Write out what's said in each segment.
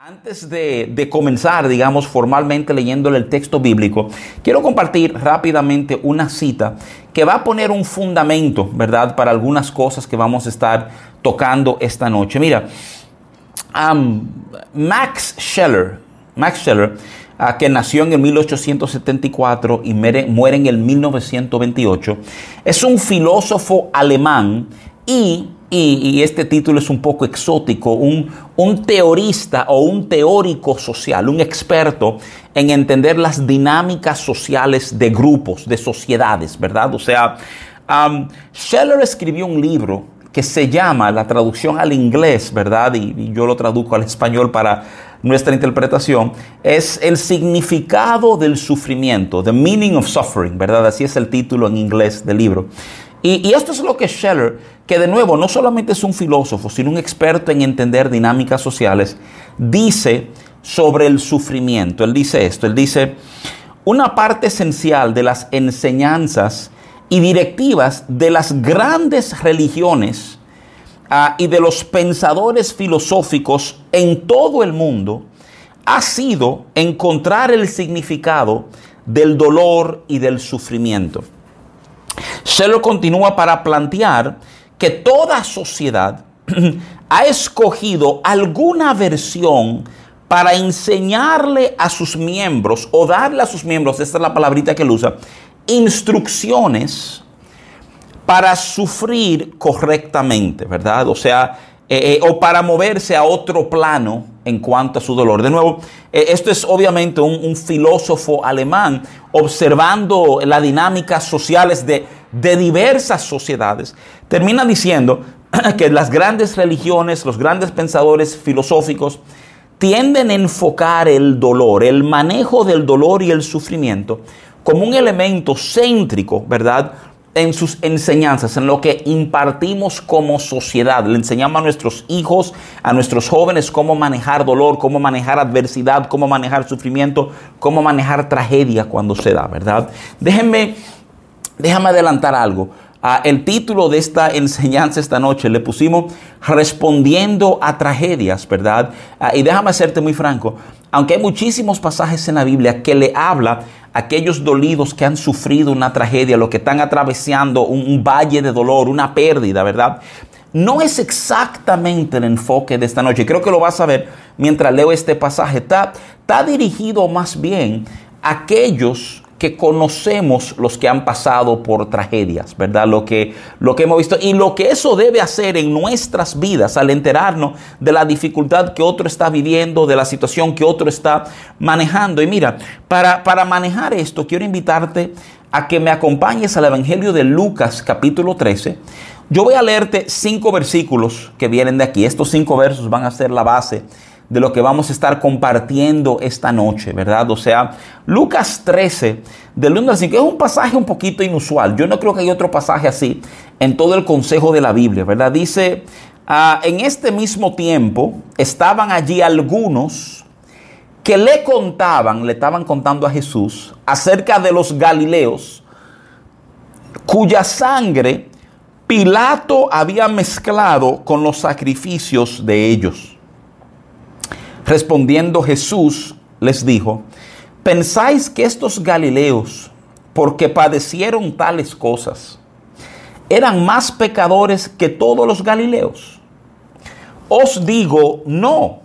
Antes de, comenzar, digamos, formalmente leyéndole el texto bíblico, quiero compartir rápidamente una cita que va a poner un fundamento, ¿verdad?, para algunas cosas que vamos a estar tocando esta noche. Mira, Max Scheller, Max Scheller, ah, que nació en el 1874 y muere en el 1928, es un filósofo alemán y y, este título es un poco exótico, un, un, teorista o un teórico social, un experto en entender las dinámicas sociales de grupos, de sociedades, ¿verdad? O sea, um, Scheller escribió un libro que se llama, la traducción al inglés, ¿verdad? Y, y yo lo traduzco al español para nuestra interpretación, es el significado del sufrimiento, the meaning of suffering, ¿verdad? Así es el título en inglés del libro. Y, esto es lo que Scheller, que de nuevo no solamente es un filósofo, sino un experto en entender dinámicas sociales, dice sobre el sufrimiento. Él dice esto, él dice, una parte esencial de las enseñanzas y directivas de las grandes religiones ah, y de los pensadores filosóficos en todo el mundo ha sido encontrar el significado del dolor y del sufrimiento. Se continúa para plantear que toda sociedad ha escogido alguna versión para enseñarle a sus miembros o darle a sus miembros, esta es la palabrita que él usa, instrucciones para sufrir correctamente, ¿verdad? O sea, eh, eh, o para moverse a otro plano en cuanto a su dolor. De nuevo, eh, esto es obviamente un, filósofo alemán observando las dinámicas sociales de, de diversas sociedades. Termina diciendo que las grandes religiones, los grandes pensadores filosóficos, tienden a enfocar el dolor, el manejo del dolor y el sufrimiento como un elemento céntrico, ¿verdad? En sus enseñanzas, en lo que impartimos como sociedad. Le enseñamos a nuestros hijos, a nuestros jóvenes cómo manejar dolor, cómo manejar adversidad, cómo manejar sufrimiento, cómo manejar tragedia cuando se da, ¿verdad? Déjenme, déjame adelantar algo. Ah, el título de esta enseñanza esta noche le pusimos respondiendo a tragedias, ¿verdad? Ah, y déjame hacerte muy franco, aunque hay muchísimos pasajes en la Biblia que le habla aquellos dolidos que han sufrido una tragedia, los que están atravesando un, valle de dolor, una pérdida, ¿verdad? No es exactamente el enfoque de esta noche. Creo que lo vas a ver mientras leo este pasaje. Está, está dirigido más bien a aquellos que conocemos los que han pasado por tragedias, ¿verdad? Lo que, lo que hemos visto y lo que eso debe hacer en nuestras vidas al enterarnos de la dificultad que otro está viviendo, de la situación que otro está manejando. Y mira, para, para manejar esto, quiero invitarte a que me acompañes al Evangelio de Lucas capítulo 13. Yo voy a leerte cinco versículos que vienen de aquí. Estos cinco versos van a ser la base de lo que vamos a estar compartiendo esta noche, ¿verdad? O sea, Lucas 13, del 1 al 5, es un pasaje un poquito inusual. Yo no creo que hay otro pasaje así en todo el consejo de la Biblia, ¿verdad? Dice, ah, en este mismo tiempo estaban allí algunos que le contaban, le estaban contando a Jesús acerca de los Galileos, cuya sangre Pilato había mezclado con los sacrificios de ellos. Respondiendo Jesús les dijo, ¿pensáis que estos Galileos, porque padecieron tales cosas, eran más pecadores que todos los Galileos? Os digo, no.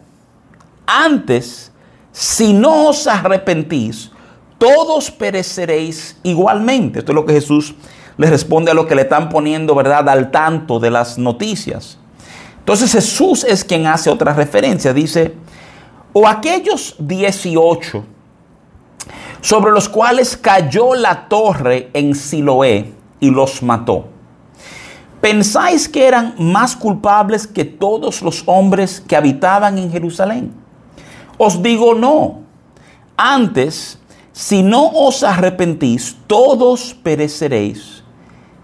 Antes, si no os arrepentís, todos pereceréis igualmente. Esto es lo que Jesús les responde a lo que le están poniendo, ¿verdad?, al tanto de las noticias. Entonces Jesús es quien hace otra referencia. Dice, o aquellos 18 sobre los cuales cayó la torre en Siloé y los mató. ¿Pensáis que eran más culpables que todos los hombres que habitaban en Jerusalén? Os digo no. Antes, si no os arrepentís, todos pereceréis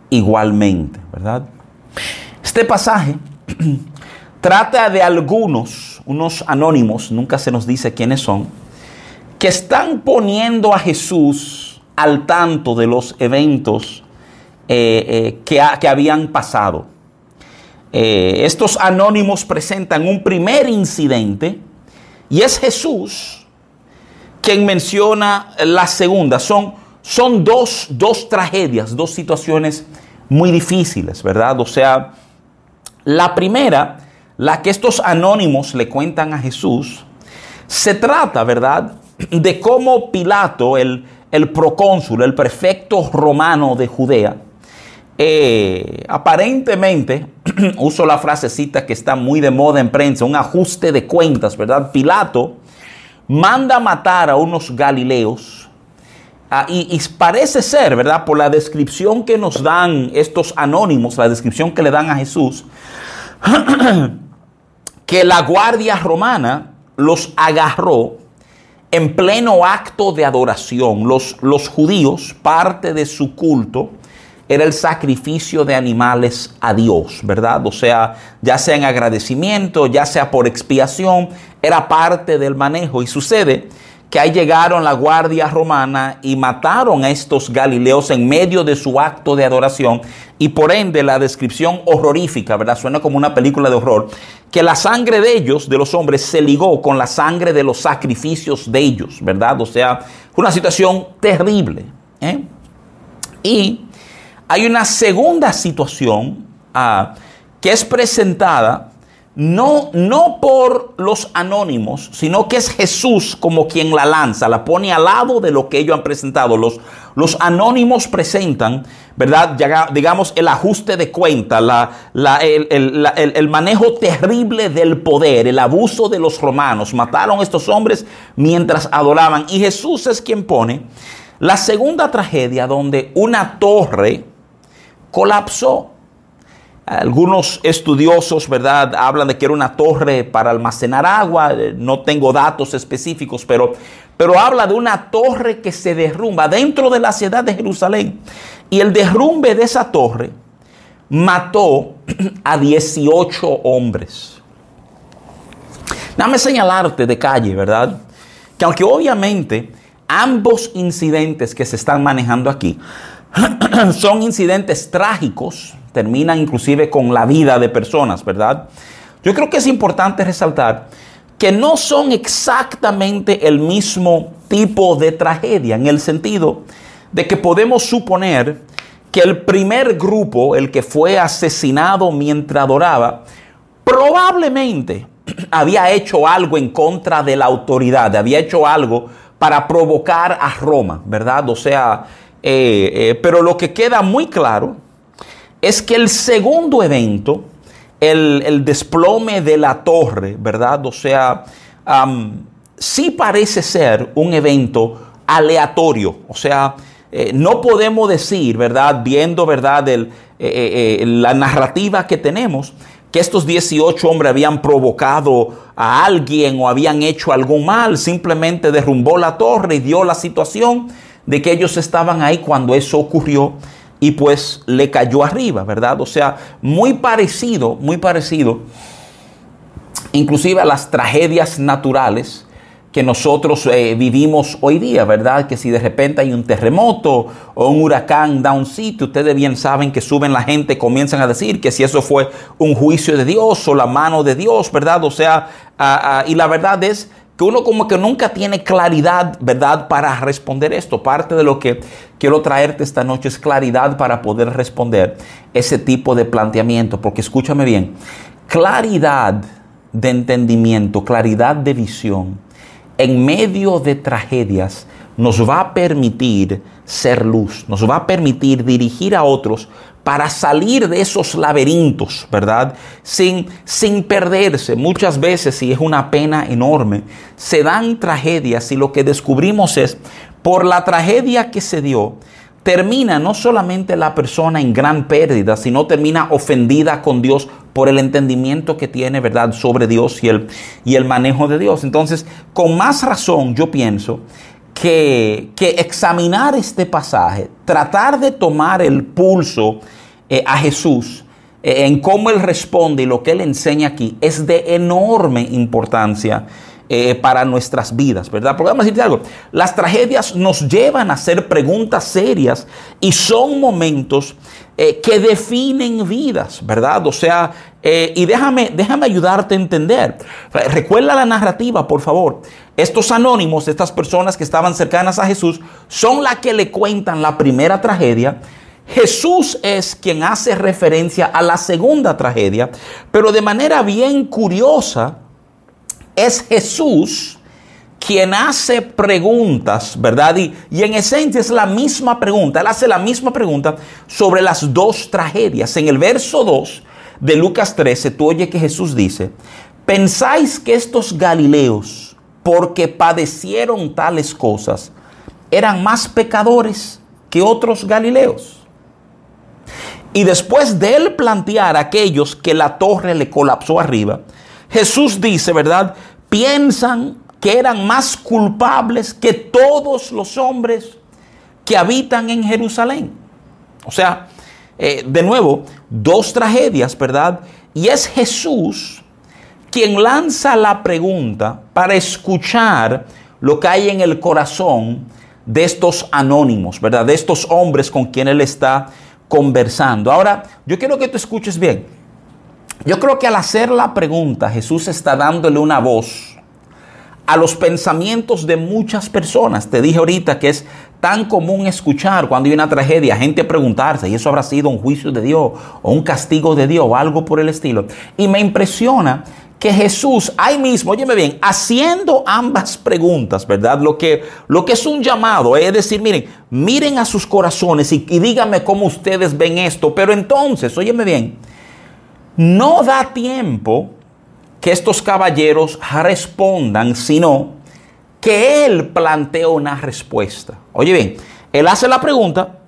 igualmente, ¿verdad? Este pasaje trata de algunos, unos anónimos, nunca se nos dice quiénes son, que están poniendo a Jesús al tanto de los eventos eh, eh, que, que, habían pasado. Eh, estos anónimos presentan un primer incidente Y es Jesús quien menciona la segunda. Son, son dos, dos tragedias, dos situaciones muy difíciles, ¿verdad? O sea, la primera, la que estos anónimos le cuentan a Jesús, se trata, ¿verdad?, de cómo Pilato, el, el procónsul, el prefecto romano de Judea, eh, aparentemente, uso la frasecita que está muy de moda en prensa, un ajuste de cuentas, ¿verdad? Pilato manda matar a unos galileos ah, y, y, parece ser, ¿verdad? Por la descripción que nos dan estos anónimos, la descripción que le dan a Jesús, que la guardia romana los agarró en pleno acto de adoración. Los, judíos, parte de su culto, era el sacrificio de animales a Dios, ¿verdad? O sea, ya sea en agradecimiento, ya sea por expiación, era parte del manejo. Y sucede que ahí llegaron la guardia romana y mataron a estos galileos en medio de su acto de adoración y por ende la descripción horrorífica, ¿verdad? Suena como una película de horror, que la sangre de ellos, de los hombres, se ligó con la sangre de los sacrificios de ellos, ¿verdad? O sea, una situación terrible. ¿eh? Y hay una segunda situación uh, que es presentada no, no por los anónimos, sino que es Jesús como quien la lanza, la pone al lado de lo que ellos han presentado. Los, los anónimos presentan, ¿verdad? digamos, el ajuste de cuenta, la, la, el, el, el, manejo terrible del poder, el abuso de los romanos. Mataron a estos hombres mientras adoraban. Y Jesús es quien pone la segunda tragedia donde una torre colapsó. Algunos estudiosos, ¿verdad?, hablan de que era una torre para almacenar agua. No tengo datos específicos, pero, pero habla de una torre que se derrumba dentro de la ciudad de Jerusalén. Y el derrumbe de esa torre mató a 18 hombres. Dame señalarte de calle, ¿verdad? Que aunque obviamente ambos incidentes que se están manejando aquí son incidentes trágicos, terminan inclusive con la vida de personas, ¿verdad? Yo creo que es importante resaltar que no son exactamente el mismo tipo de tragedia, en el sentido de que podemos suponer que el primer grupo, el que fue asesinado mientras adoraba, probablemente había hecho algo en contra de la autoridad, había hecho algo para provocar a Roma, ¿verdad? O sea, eh, eh, pero lo que queda muy claro es que el segundo evento, el, desplome de la torre, ¿verdad? O sea, sí parece ser un evento aleatorio. O sea, eh, no podemos decir, ¿verdad? Viendo, ¿verdad? la narrativa que tenemos, que estos 18 hombres habían provocado a alguien o habían hecho algún mal, simplemente derrumbó la torre y dio la situación de que ellos estaban ahí cuando eso ocurrió y pues le cayó arriba, ¿verdad? O sea, muy parecido, muy parecido, inclusive a las tragedias naturales que nosotros eh, vivimos hoy día, ¿verdad? Que si de repente hay un terremoto o un huracán da un sitio, ustedes bien saben que suben la gente, comienzan a decir que si eso fue un juicio de Dios o la mano de Dios, ¿verdad? O sea, y la verdad es que uno como que nunca tiene claridad, ¿verdad?, para responder esto. Parte de lo que quiero traerte esta noche es claridad para poder responder ese tipo de planteamiento, porque escúchame bien, claridad de entendimiento, claridad de visión en medio de tragedias nos va a permitir ser luz, nos va a permitir dirigir a otros para salir de esos laberintos, ¿verdad? Sin, sin perderse. Muchas veces, y es una pena enorme, se dan tragedias y lo que descubrimos es, por la tragedia que se dio, termina no solamente la persona en gran pérdida, sino termina ofendida con Dios por el entendimiento que tiene, ¿verdad?, sobre Dios y el, y el manejo de Dios. Entonces, con más razón, yo pienso que, examinar este pasaje, tratar de tomar el pulso eh, a Jesús eh, en cómo Él responde y lo que Él enseña aquí, es de enorme importancia eh, para nuestras vidas, ¿verdad? Porque vamos a decirte algo, las tragedias nos llevan a hacer preguntas serias y son momentos eh, que definen vidas, ¿verdad? O sea, eh, y déjame, déjame ayudarte a entender. Recuerda la narrativa, por favor. Estos anónimos, estas personas que estaban cercanas a Jesús, son las que le cuentan la primera tragedia. Jesús es quien hace referencia a la segunda tragedia, pero de manera bien curiosa, es Jesús quien hace preguntas, ¿verdad? Y, en esencia es la misma pregunta, él hace la misma pregunta sobre las dos tragedias. En el verso 2 de Lucas 13, tú oye que Jesús dice, ¿pensáis que estos Galileos, porque padecieron tales cosas, eran más pecadores que otros Galileos? Y después de él plantear a aquellos que la torre le colapsó arriba, Jesús dice, ¿verdad? Piensan que eran más culpables que todos los hombres que habitan en Jerusalén. O sea, eh, de nuevo, dos tragedias, ¿verdad? Y es Jesús quien lanza la pregunta para escuchar lo que hay en el corazón de estos anónimos, ¿verdad? De estos hombres con quien él está conversando. Ahora, yo quiero que tú escuches bien. Yo creo que al hacer la pregunta, Jesús está dándole una voz a los pensamientos de muchas personas. Te dije ahorita que es tan común escuchar cuando hay una tragedia, gente preguntarse, ¿y eso habrá sido un juicio de Dios o un castigo de Dios o algo por el estilo? Y me impresiona que Jesús ahí mismo, óyeme bien, haciendo ambas preguntas, ¿verdad? Lo que, lo que es un llamado es decir, miren, miren a sus corazones y, y díganme cómo ustedes ven esto, pero entonces, óyeme bien, no da tiempo que estos caballeros respondan, sino que él plantea una respuesta. Oye bien, él hace la pregunta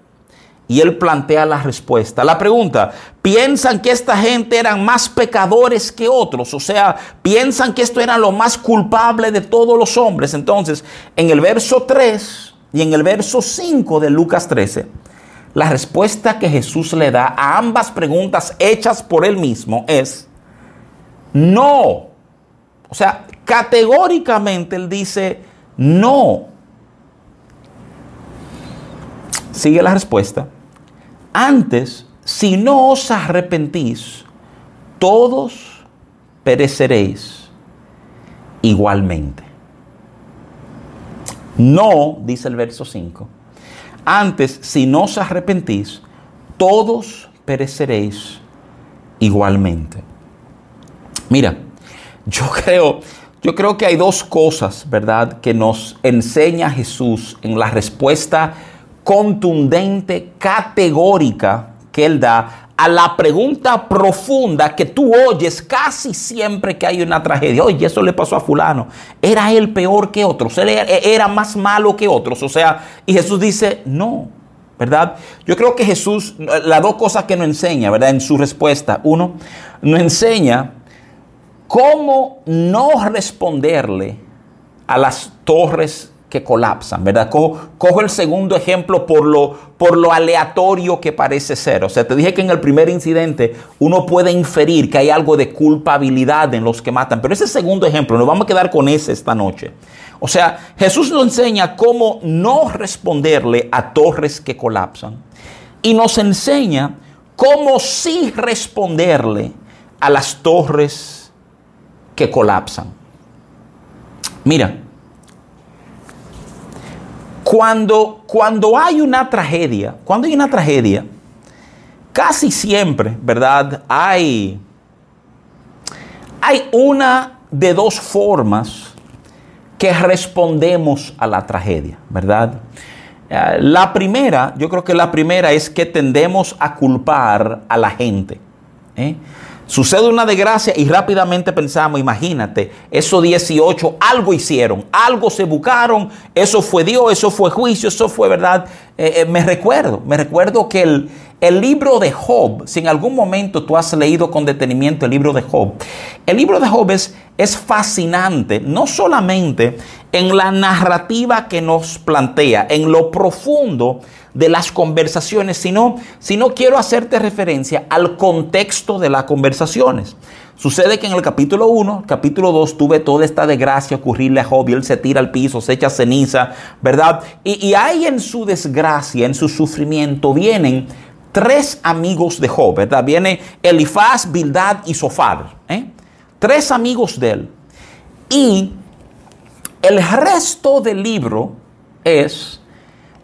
y él plantea la respuesta. La pregunta, ¿piensan que esta gente eran más pecadores que otros? O sea, ¿piensan que esto era lo más culpable de todos los hombres? Entonces, en el verso 3 y en el verso 5 de Lucas 13, la respuesta que Jesús le da a ambas preguntas hechas por él mismo es, no. O sea, categóricamente él dice no. Sigue la respuesta. Antes, si no os arrepentís, todos pereceréis igualmente. No, dice el verso 5. Antes, si no os arrepentís, todos pereceréis igualmente. Mira, yo creo, yo creo que hay dos cosas, ¿verdad?, que nos enseña Jesús en la respuesta contundente, categórica que Él da a la pregunta profunda que tú oyes casi siempre que hay una tragedia. Oye, eso le pasó a fulano. Era él peor que otros. Él era más malo que otros. O sea, y Jesús dice, no, ¿verdad? Yo creo que Jesús, las dos cosas que nos enseña, ¿verdad? En su respuesta. Uno, nos enseña ¿Cómo no responderle a las torres que colapsan? ¿Verdad? Cojo, el segundo ejemplo por lo, por lo aleatorio que parece ser. O sea, te dije que en el primer incidente uno puede inferir que hay algo de culpabilidad en los que matan. Pero ese segundo ejemplo, nos vamos a quedar con ese esta noche. O sea, Jesús nos enseña cómo no responderle a torres que colapsan. Y nos enseña cómo sí responderle a las torres que colapsan. Mira, cuando, cuando hay una tragedia, cuando hay una tragedia, casi siempre, ¿verdad? Hay, hay una de dos formas que respondemos a la tragedia, ¿verdad? Eh, la primera, yo creo que la primera es que tendemos a culpar a la gente. ¿eh? Sucede una desgracia y rápidamente pensamos, imagínate, esos 18 algo hicieron, algo se buscaron, eso fue Dios, eso fue juicio, eso fue verdad. Eh, eh, me recuerdo, me recuerdo que el, el libro de Job, si en algún momento tú has leído con detenimiento el libro de Job, el libro de Job es, fascinante, no solamente en la narrativa que nos plantea, en lo profundo de las conversaciones, sino, no quiero hacerte referencia al contexto de las conversaciones. Sucede que en el capítulo 1, capítulo 2, tuve toda esta desgracia ocurrirle a Job y él se tira al piso, se echa ceniza, ¿verdad? Y, y ahí en su desgracia, en su sufrimiento, vienen tres amigos de Job, ¿verdad? Viene Elifaz, Bildad y Sofar. ¿eh? Tres amigos de él. Y el resto del libro es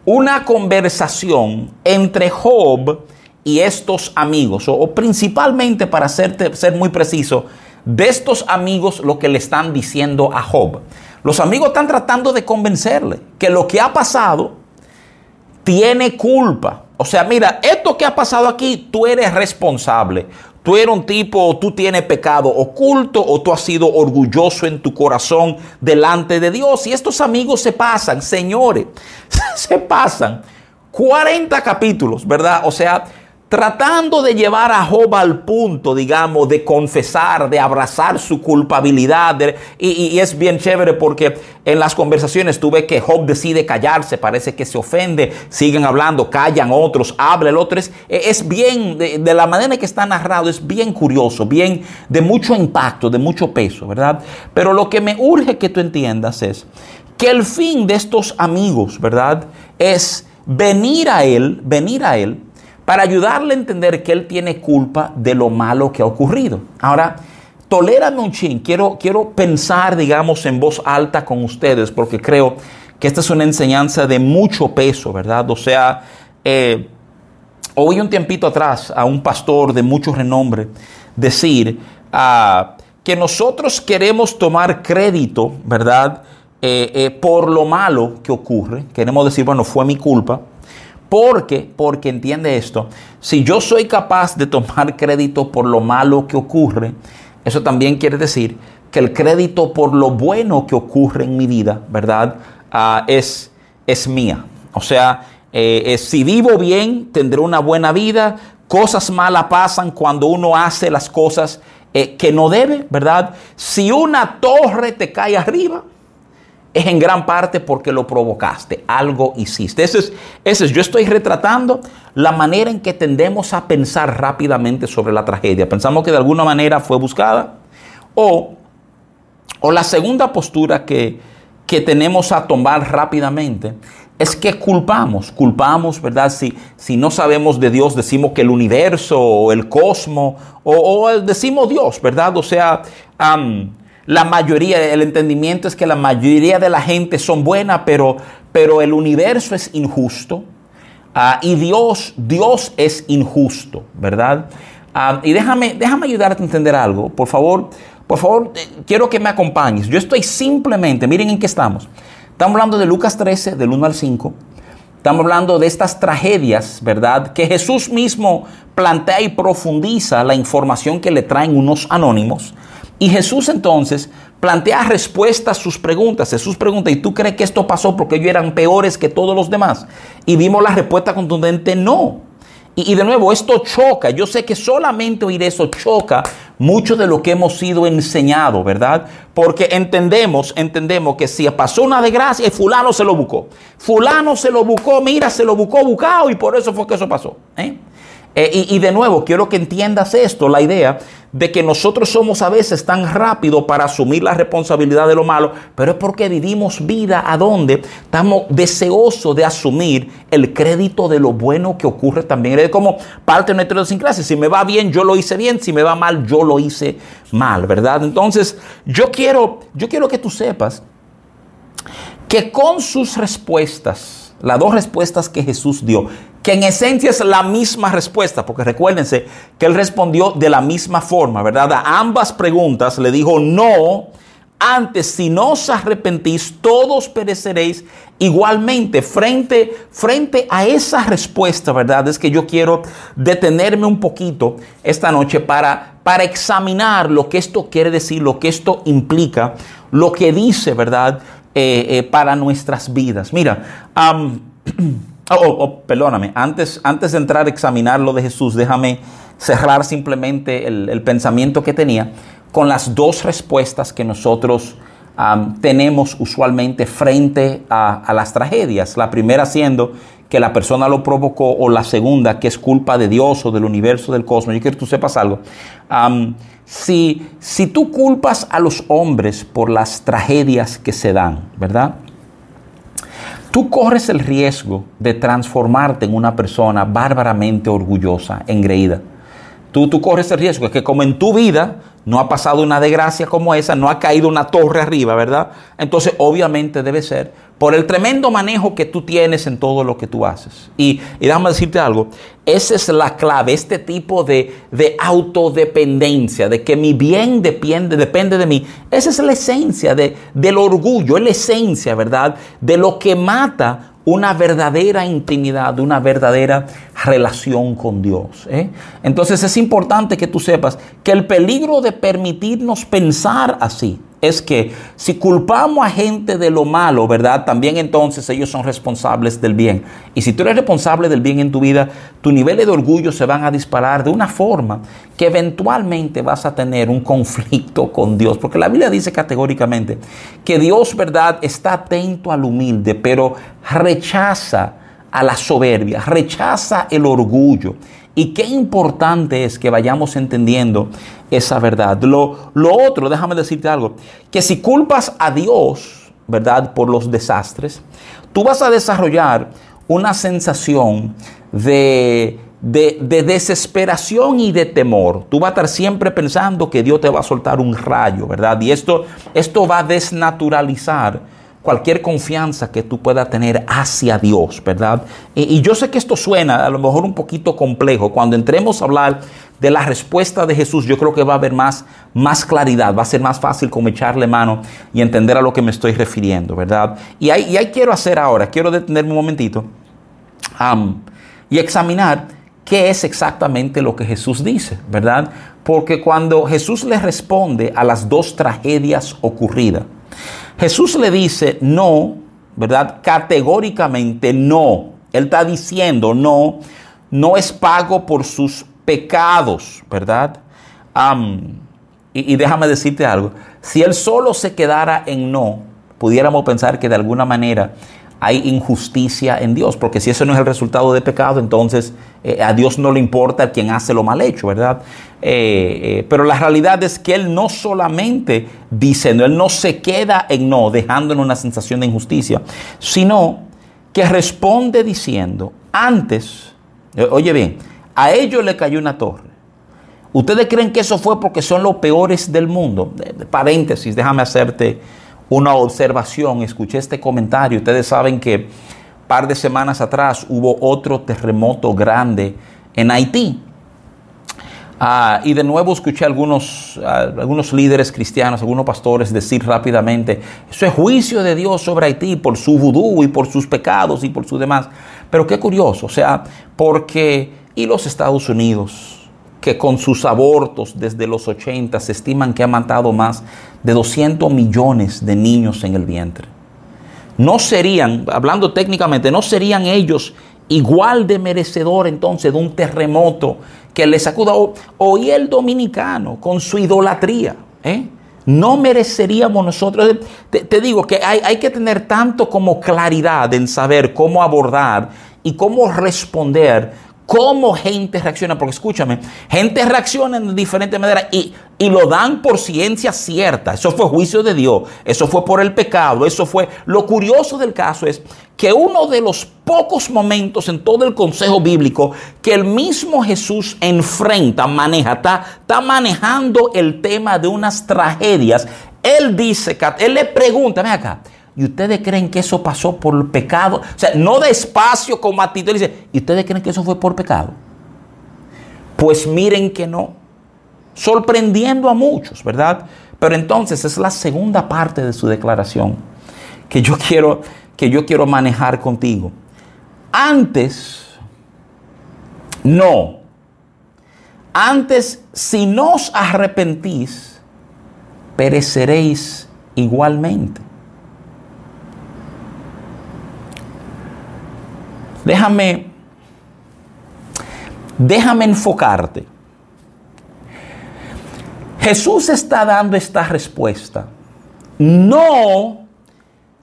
una conversación entre Job y estos amigos, o, principalmente para ser, ser muy preciso, de estos amigos lo que le están diciendo a Job. Los amigos están tratando de convencerle que lo que ha pasado tiene culpa. O sea, mira, esto que ha pasado aquí, tú eres responsable. Tú eres un tipo, tú tienes pecado oculto o tú has sido orgulloso en tu corazón delante de Dios. Y estos amigos se pasan, señores, se pasan 40 capítulos, ¿verdad? O sea, tratando de llevar a Job al punto, digamos, de confesar, de abrazar su culpabilidad. y, es bien chévere porque en las conversaciones tú ves que Job decide callarse, parece que se ofende, siguen hablando, callan otros, habla el otro. Es, es bien, de, de, la manera en que está narrado, es bien curioso, bien de mucho impacto, de mucho peso, ¿verdad? Pero lo que me urge que tú entiendas es que el fin de estos amigos, ¿verdad? Es venir a Él, venir a Él para ayudarle a entender que él tiene culpa de lo malo que ha ocurrido. Ahora, tolérame un chin, quiero, quiero pensar, digamos, en voz alta con ustedes, porque creo que esta es una enseñanza de mucho peso, ¿verdad? O sea, eh, oí un tiempito atrás a un pastor de mucho renombre decir ah, que nosotros queremos tomar crédito, ¿verdad? Eh, eh, por lo malo que ocurre. Queremos decir, bueno, fue mi culpa. Porque, porque entiende esto, si yo soy capaz de tomar crédito por lo malo que ocurre, eso también quiere decir que el crédito por lo bueno que ocurre en mi vida, ¿verdad? Ah, es, es mía. O sea, eh, si vivo bien, tendré una buena vida. Cosas malas pasan cuando uno hace las cosas eh, que no debe, ¿verdad? Si una torre te cae arriba, es en gran parte porque lo provocaste, algo hiciste. Ese es, ese es, yo estoy retratando la manera en que tendemos a pensar rápidamente sobre la tragedia. Pensamos que de alguna manera fue buscada. O, o la segunda postura que, que tenemos a tomar rápidamente es que culpamos, culpamos, ¿verdad? Si, si no sabemos de Dios, decimos que el universo o el cosmos, o, decimos Dios, ¿verdad? O sea, la mayoría, el entendimiento es que la mayoría de la gente son buena, pero, pero el universo es injusto. Ah, y Dios, Dios es injusto, ¿verdad? Ah, y déjame, déjame ayudarte a entender algo. Por favor, por favor, eh, quiero que me acompañes. Yo estoy simplemente, miren en qué estamos. Estamos hablando de Lucas 13, del 1 al 5. Estamos hablando de estas tragedias, ¿verdad? Que Jesús mismo plantea y profundiza la información que le traen unos anónimos. Y Jesús entonces plantea respuestas a sus preguntas. Jesús pregunta, ¿y tú crees que esto pasó porque ellos eran peores que todos los demás? Y vimos la respuesta contundente, no. Y, de nuevo, esto choca. Yo sé que solamente oír eso choca mucho de lo que hemos sido enseñado, ¿verdad? Porque entendemos, entendemos que si pasó una desgracia fulano se lo buscó. Fulano se lo buscó, mira, se lo buscó buscado y por eso fue que eso pasó. ¿eh? Eh, y, de nuevo, quiero que entiendas esto, la idea de que nosotros somos a veces tan rápidos para asumir la responsabilidad de lo malo, pero es porque vivimos vida a donde estamos deseosos de asumir el crédito de lo bueno que ocurre también. Es como parte de nuestra clase. Si me va bien, yo lo hice bien. Si me va mal, yo lo hice mal, ¿verdad? Entonces, yo quiero, yo quiero que tú sepas que con sus respuestas, las dos respuestas que Jesús dio, que en esencia es la misma respuesta, porque recuérdense que él respondió de la misma forma, ¿verdad? A ambas preguntas le dijo, no, antes si no os arrepentís, todos pereceréis igualmente. Frente, frente a esa respuesta, ¿verdad? Es que yo quiero detenerme un poquito esta noche para, para examinar lo que esto quiere decir, lo que esto implica, lo que dice, ¿verdad? Eh, eh, para nuestras vidas. Mira, oh, oh, perdóname, antes, antes de entrar a examinar lo de Jesús, déjame cerrar simplemente el, pensamiento que tenía con las dos respuestas que nosotros tenemos usualmente frente a, las tragedias. La primera siendo que la persona lo provocó o la segunda que es culpa de Dios o del universo, del cosmos. Yo quiero que tú sepas algo. Si, si tú culpas a los hombres por las tragedias que se dan, ¿verdad? Tú corres el riesgo de transformarte en una persona bárbaramente orgullosa, engreída. Tú, tú corres el riesgo de que como en tu vida no ha pasado una desgracia como esa, no ha caído una torre arriba, ¿verdad? Entonces obviamente debe ser por el tremendo manejo que tú tienes en todo lo que tú haces. Y, y déjame decirte algo, esa es la clave, este tipo de, de autodependencia, de que mi bien depende, depende de mí. Esa es la esencia de, del orgullo, es la esencia, ¿verdad? De lo que mata una verdadera intimidad, una verdadera relación con Dios. ¿eh? Entonces es importante que tú sepas que el peligro de permitirnos pensar así es que si culpamos a gente de lo malo, ¿verdad? También entonces ellos son responsables del bien. Y si tú eres responsable del bien en tu vida, tus niveles de orgullo se van a disparar de una forma que eventualmente vas a tener un conflicto con Dios. Porque la Biblia dice categóricamente que Dios, ¿verdad?, está atento al humilde, pero rechaza a la soberbia, rechaza el orgullo. Y qué importante es que vayamos entendiendo esa verdad. Lo, lo otro, déjame decirte algo, que si culpas a Dios, ¿verdad? Por los desastres, tú vas a desarrollar una sensación de, de, de, desesperación y de temor. Tú vas a estar siempre pensando que Dios te va a soltar un rayo, ¿verdad? Y esto, esto va a desnaturalizar cualquier confianza que tú puedas tener hacia Dios, ¿verdad? Y, yo sé que esto suena a lo mejor un poquito complejo. Cuando entremos a hablar de la respuesta de Jesús, yo creo que va a haber más, más claridad, va a ser más fácil como echarle mano y entender a lo que me estoy refiriendo, ¿verdad? Y ahí, quiero hacer ahora, quiero detenerme un momentito y examinar qué es exactamente lo que Jesús dice, ¿verdad? Porque cuando Jesús le responde a las dos tragedias ocurridas, Jesús le dice no, ¿verdad? Categóricamente no. Él está diciendo no, no es pago por sus pecados, ¿verdad? Y déjame decirte algo, si él solo se quedara en no, pudiéramos pensar que de alguna manera hay injusticia en Dios, porque si eso no es el resultado de pecado, entonces eh, a Dios no le importa quien hace lo mal hecho, ¿verdad? Eh, eh, pero la realidad es que Él no solamente dice, no, Él no se queda en no, dejándonos una sensación de injusticia, sino que responde diciendo, antes, oye bien, a ellos le cayó una torre. ¿Ustedes creen que eso fue porque son los peores del mundo? paréntesis, déjame hacerte una observación, escuché este comentario, ustedes saben que par de semanas atrás hubo otro terremoto grande en Haití. Ah, y de nuevo escuché a algunos, a algunos líderes cristianos, algunos pastores decir rápidamente, eso es juicio de Dios sobre Haití por su vudú y por sus pecados y por sus demás. Pero qué curioso, o sea, porque y los Estados Unidos, que con sus abortos desde los 80 se estiman que ha matado más de 200 millones de niños en el vientre. No serían, hablando técnicamente, no serían ellos igual de merecedor entonces de un terremoto que les sacuda. Hoy el dominicano con su idolatría, ¿eh? no mereceríamos nosotros. Te, te digo que hay, hay, que tener tanto como claridad en saber cómo abordar y cómo responder cómo gente reacciona, porque escúchame, gente reacciona de diferentes maneras y, y, lo dan por ciencia cierta. Eso fue juicio de Dios, eso fue por el pecado, eso fue... Lo curioso del caso es que uno de los pocos momentos en todo el consejo bíblico que el mismo Jesús enfrenta, maneja, está, está manejando el tema de unas tragedias, él dice, él le pregunta, ven acá, ¿Y ustedes creen que eso pasó por pecado? O sea, no despacio como actitud. Dice, ¿y ustedes creen que eso fue por pecado? Pues miren que no. Sorprendiendo a muchos, ¿verdad? Pero entonces es la segunda parte de su declaración que yo quiero, que yo quiero manejar contigo. Antes, no. Antes, si no os arrepentís, pereceréis igualmente. Déjame, déjame enfocarte. Jesús está dando esta respuesta, no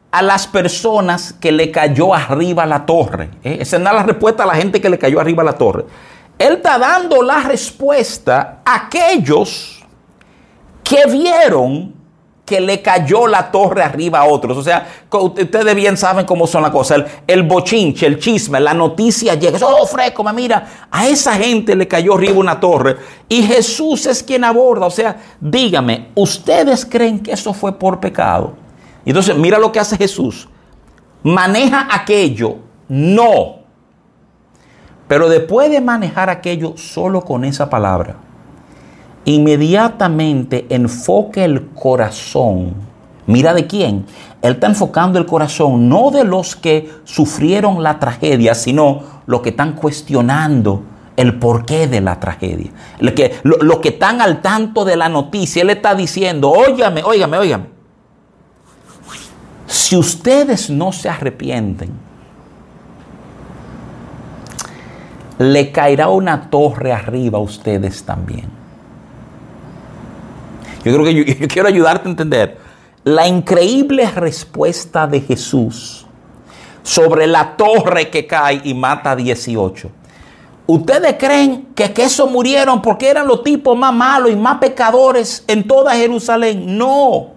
a las personas que le cayó arriba la torre. ¿eh? Esa no es la respuesta a la gente que le cayó arriba la torre. Él está dando la respuesta a aquellos que vieron que le cayó la torre arriba a otros. O sea, ustedes bien saben cómo son las cosas. El, bochinche, el chisme, la noticia llega. Oh, fresco, me mira. A esa gente le cayó arriba una torre. Y Jesús es quien aborda. O sea, dígame, ¿ustedes creen que eso fue por pecado? Y entonces, mira lo que hace Jesús. Maneja aquello. No. Pero después de manejar aquello solo con esa palabra inmediatamente enfoque el corazón. Mira de quién. Él está enfocando el corazón no de los que sufrieron la tragedia, sino los que están cuestionando el porqué de la tragedia. Los que, lo, que están al tanto de la noticia. Él está diciendo, óigame, óigame, óigame. Si ustedes no se arrepienten, le caerá una torre arriba a ustedes también. Yo creo que yo, quiero ayudarte a entender la increíble respuesta de Jesús sobre la torre que cae y mata a 18. ¿Ustedes creen que, que eso murieron porque eran los tipos más malos y más pecadores en toda Jerusalén? No.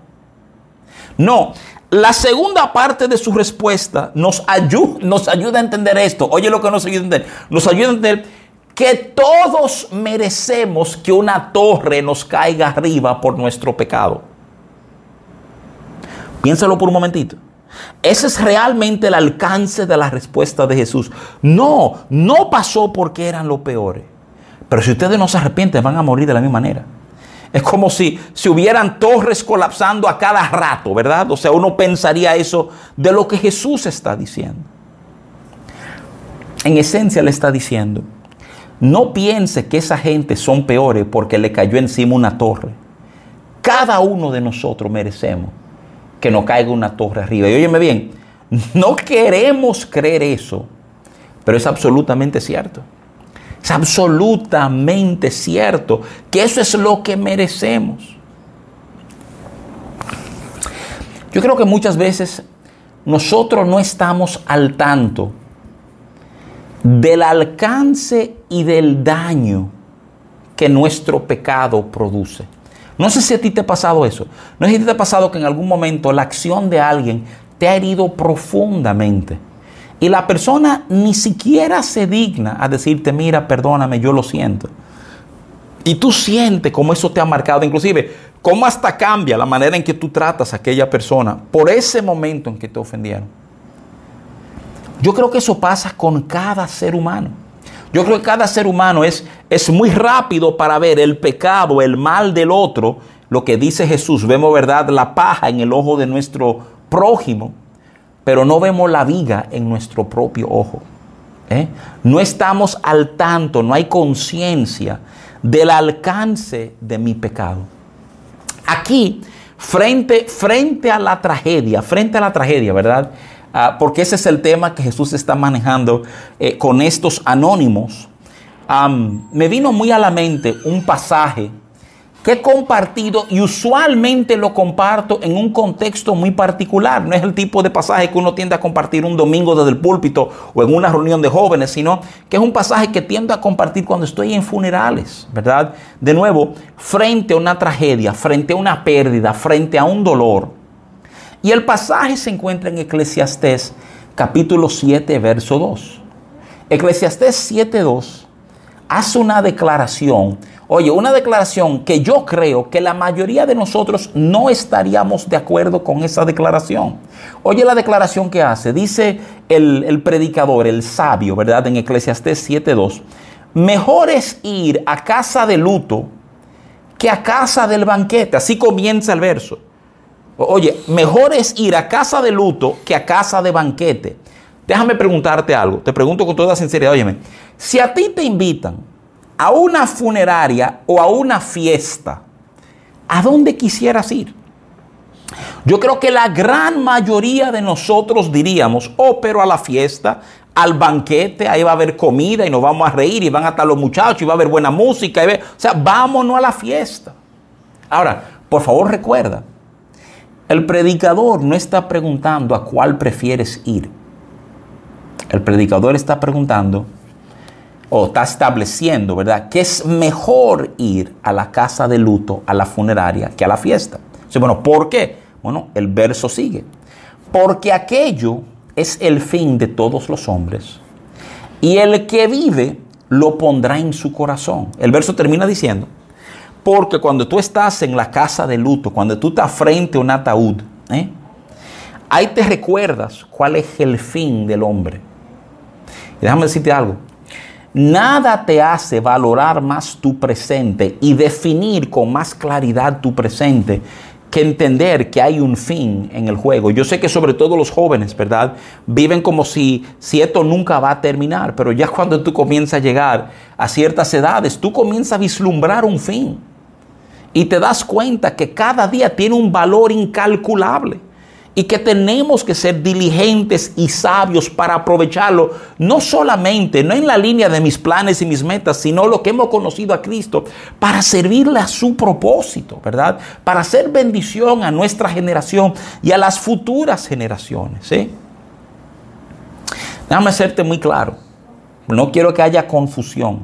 No. La segunda parte de su respuesta nos, ayuda, nos ayuda a entender esto. Oye lo que nos ayuda a entender. Nos ayuda a entender que todos merecemos que una torre nos caiga arriba por nuestro pecado. Piénsalo por un momentito. Ese es realmente el alcance de la respuesta de Jesús. No, no pasó porque eran los peores. Pero si ustedes no se arrepienten, van a morir de la misma manera. Es como si, si hubieran torres colapsando a cada rato, ¿verdad? O sea, uno pensaría eso de lo que Jesús está diciendo. En esencia le está diciendo, no piense que esa gente son peores porque le cayó encima una torre. Cada uno de nosotros merecemos que nos caiga una torre arriba. Y óyeme bien, no queremos creer eso, pero es absolutamente cierto. Es absolutamente cierto que eso es lo que merecemos. Yo creo que muchas veces nosotros no estamos al tanto del alcance y del daño que nuestro pecado produce. No sé si a ti te ha pasado eso. No sé si te ha pasado que en algún momento la acción de alguien te ha herido profundamente. Y la persona ni siquiera se digna a decirte, mira, perdóname, yo lo siento. Y tú sientes cómo eso te ha marcado, inclusive cómo hasta cambia la manera en que tú tratas a aquella persona por ese momento en que te ofendieron. Yo creo que eso pasa con cada ser humano. Yo creo que cada ser humano es, es muy rápido para ver el pecado, el mal del otro. Lo que dice Jesús, vemos, ¿verdad?, la paja en el ojo de nuestro prójimo, pero no vemos la viga en nuestro propio ojo. ¿eh? No estamos al tanto, no hay conciencia del alcance de mi pecado. Aquí, frente, frente a la tragedia, frente a la tragedia, ¿verdad? Ah, porque ese es el tema que Jesús está manejando eh, con estos anónimos. me vino muy a la mente un pasaje que he compartido y usualmente lo comparto en un contexto muy particular. No es el tipo de pasaje que uno tiende a compartir un domingo desde el púlpito o en una reunión de jóvenes, sino que es un pasaje que tiendo a compartir cuando estoy en funerales, ¿verdad? De nuevo, frente a una tragedia, frente a una pérdida, frente a un dolor. Y el pasaje se encuentra en Eclesiastés capítulo 7, verso 2. Eclesiastés 7, 2 hace una declaración, oye, una declaración que yo creo que la mayoría de nosotros no estaríamos de acuerdo con esa declaración. Oye la declaración que hace, dice el, predicador, el sabio, ¿verdad? En Eclesiastés 7.2, mejor es ir a casa de luto que a casa del banquete. Así comienza el verso. Oye, mejor es ir a casa de luto que a casa de banquete. Déjame preguntarte algo. Te pregunto con toda sinceridad. Óyeme, si a ti te invitan a una funeraria o a una fiesta, ¿a dónde quisieras ir? Yo creo que la gran mayoría de nosotros diríamos, oh, pero a la fiesta, al banquete, ahí va a haber comida y nos vamos a reír y van a estar los muchachos y va a haber buena música. o sea, vámonos a la fiesta. Ahora, por favor recuerda, el predicador no está preguntando a cuál prefieres ir. El predicador está preguntando o está estableciendo, ¿verdad?, que es mejor ir a la casa de luto, a la funeraria, que a la fiesta. Bueno, ¿por qué? Bueno, el verso sigue. Porque aquello es el fin de todos los hombres. Y el que vive lo pondrá en su corazón. El verso termina diciendo, porque cuando tú estás en la casa de luto, cuando tú estás frente a un ataúd, ¿eh? ahí te recuerdas cuál es el fin del hombre. Y déjame decirte algo. Nada te hace valorar más tu presente y definir con más claridad tu presente que entender que hay un fin en el juego. Yo sé que sobre todo los jóvenes, ¿verdad? Viven como si, si esto nunca va a terminar, pero ya cuando tú comienzas a llegar a ciertas edades, tú comienzas a vislumbrar un fin y te das cuenta que cada día tiene un valor incalculable y que tenemos que ser diligentes y sabios para aprovecharlo, no solamente, no en la línea de mis planes y mis metas, sino lo que hemos conocido a Cristo, para servirle a su propósito, ¿verdad? Para hacer bendición a nuestra generación y a las futuras generaciones. ¿sí? Déjame hacerte muy claro, no quiero que haya confusión.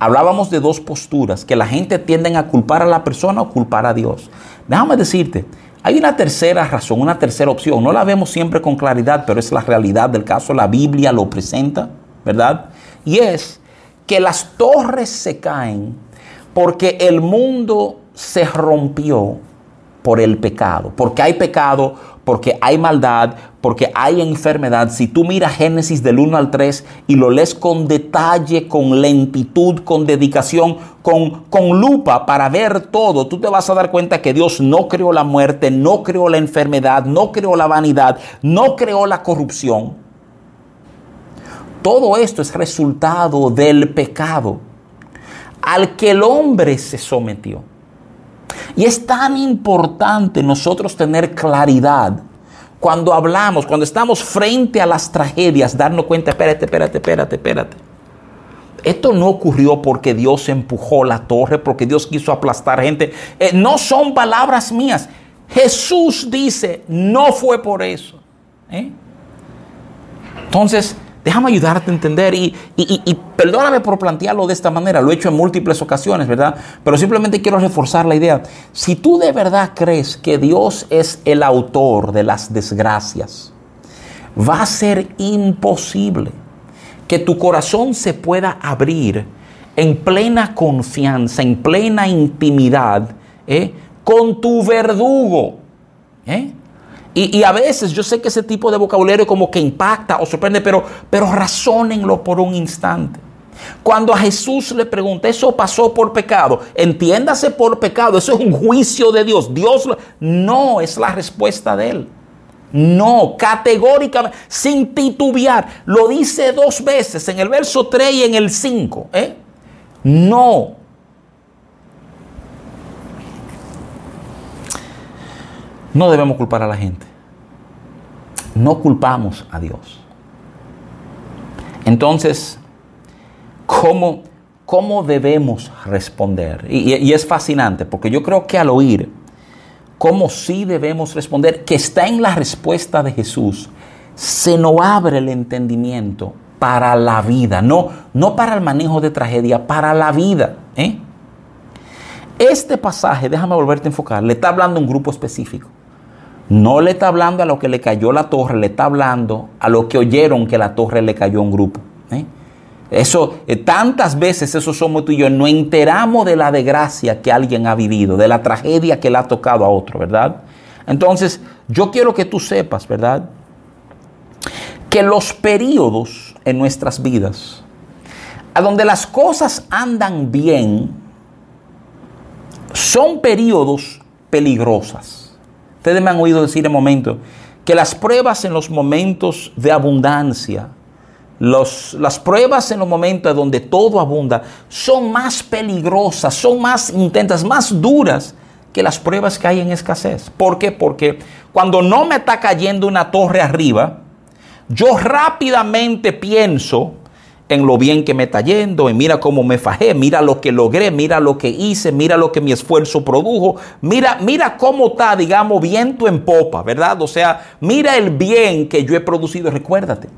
Hablábamos de dos posturas, que la gente tiende a culpar a la persona o culpar a Dios. Déjame decirte, hay una tercera razón, una tercera opción. No la vemos siempre con claridad, pero es la realidad del caso. La Biblia lo presenta, ¿verdad? Y es que las torres se caen porque el mundo se rompió por el pecado. Porque hay pecado, porque hay maldad, porque hay enfermedad. Si tú miras Génesis del 1 al 3 y lo lees con detalle, con lentitud, con dedicación, con, con lupa para ver todo, tú te vas a dar cuenta que Dios no creó la muerte, no creó la enfermedad, no creó la vanidad, no creó la corrupción. Todo esto es resultado del pecado al que el hombre se sometió. Y es tan importante nosotros tener claridad cuando hablamos, cuando estamos frente a las tragedias, darnos cuenta, espérate, espérate, espérate, espérate. Esto no ocurrió porque Dios empujó la torre, porque Dios quiso aplastar gente. Eh, no son palabras mías. Jesús dice, no fue por eso. ¿eh? Entonces, Déjame ayudarte a entender y, perdóname por plantearlo de esta manera, lo he hecho en múltiples ocasiones, ¿verdad? Pero simplemente quiero reforzar la idea. Si tú de verdad crees que Dios es el autor de las desgracias, va a ser imposible que tu corazón se pueda abrir en plena confianza, en plena intimidad, ¿eh? con tu verdugo. ¿eh? Y, a veces yo sé que ese tipo de vocabulario como que impacta o sorprende, pero, pero razónenlo por un instante. Cuando a Jesús le pregunta, eso pasó por pecado, entiéndase por pecado, eso es un juicio de Dios. Dios no es la respuesta de él. No, categóricamente, sin titubear. Lo dice dos veces, en el verso 3 y en el 5. ¿eh? No. No debemos culpar a la gente. No culpamos a Dios. Entonces, ¿cómo, cómo debemos responder? Y, es fascinante, porque yo creo que al oír cómo sí debemos responder, que está en la respuesta de Jesús, se nos abre el entendimiento para la vida, no, no para el manejo de tragedia, para la vida. ¿eh? Este pasaje, déjame volverte a enfocar, le está hablando a un grupo específico. No le está hablando a lo que le cayó la torre, le está hablando a lo que oyeron que la torre le cayó a un grupo. ¿eh? Eso, eh, tantas veces eso somos tú y yo, no enteramos de la desgracia que alguien ha vivido, de la tragedia que le ha tocado a otro, ¿verdad? Entonces, yo quiero que tú sepas, ¿verdad? Que los periodos en nuestras vidas, a donde las cosas andan bien, son periodos peligrosas. Ustedes me han oído decir en momentos que las pruebas en los momentos de abundancia, las pruebas en los momentos donde todo abunda, son más peligrosas, son más intensas, más duras que las pruebas que hay en escasez. ¿Por qué? Porque cuando no me está cayendo una torre arriba, yo rápidamente pienso en lo bien que me está yendo, y mira cómo me fajé, mira lo que logré, mira lo que hice, mira lo que mi esfuerzo produjo, mira, mira cómo está, digamos, viento en popa, ¿verdad? O sea, mira el bien que yo he producido, recuérdate.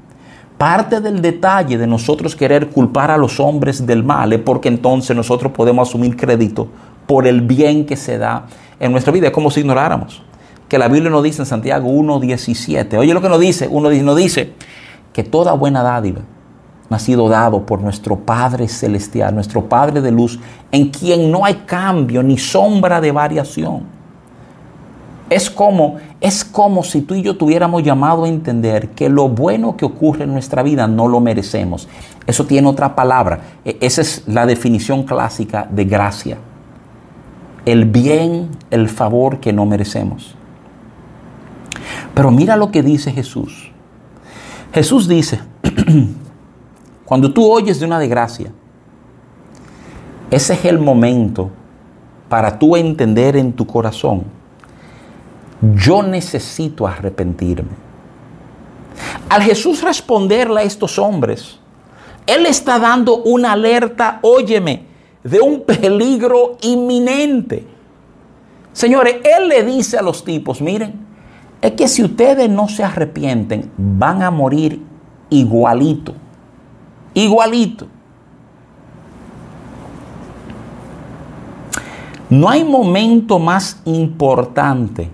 Parte del detalle de nosotros querer culpar a los hombres del mal es porque entonces nosotros podemos asumir crédito por el bien que se da en nuestra vida. Es como si ignoráramos que la Biblia nos dice en Santiago 1.17. Oye lo que nos dice, uno nos dice que toda buena dádiva ha sido dado por nuestro Padre Celestial, nuestro Padre de luz, en quien no hay cambio ni sombra de variación. Es como, es como si tú y yo tuviéramos llamado a entender que lo bueno que ocurre en nuestra vida no lo merecemos. Eso tiene otra palabra. E, esa es la definición clásica de gracia. El bien, el favor que no merecemos. Pero mira lo que dice Jesús. Jesús dice, cuando tú oyes de una desgracia, ese es el momento para tú entender en tu corazón, yo necesito arrepentirme. Al Jesús responderle a estos hombres, Él está dando una alerta, óyeme, de un peligro inminente. Señores, Él le dice a los tipos, miren, es que si ustedes no se arrepienten, van a morir igualito. Igualito. No hay momento más importante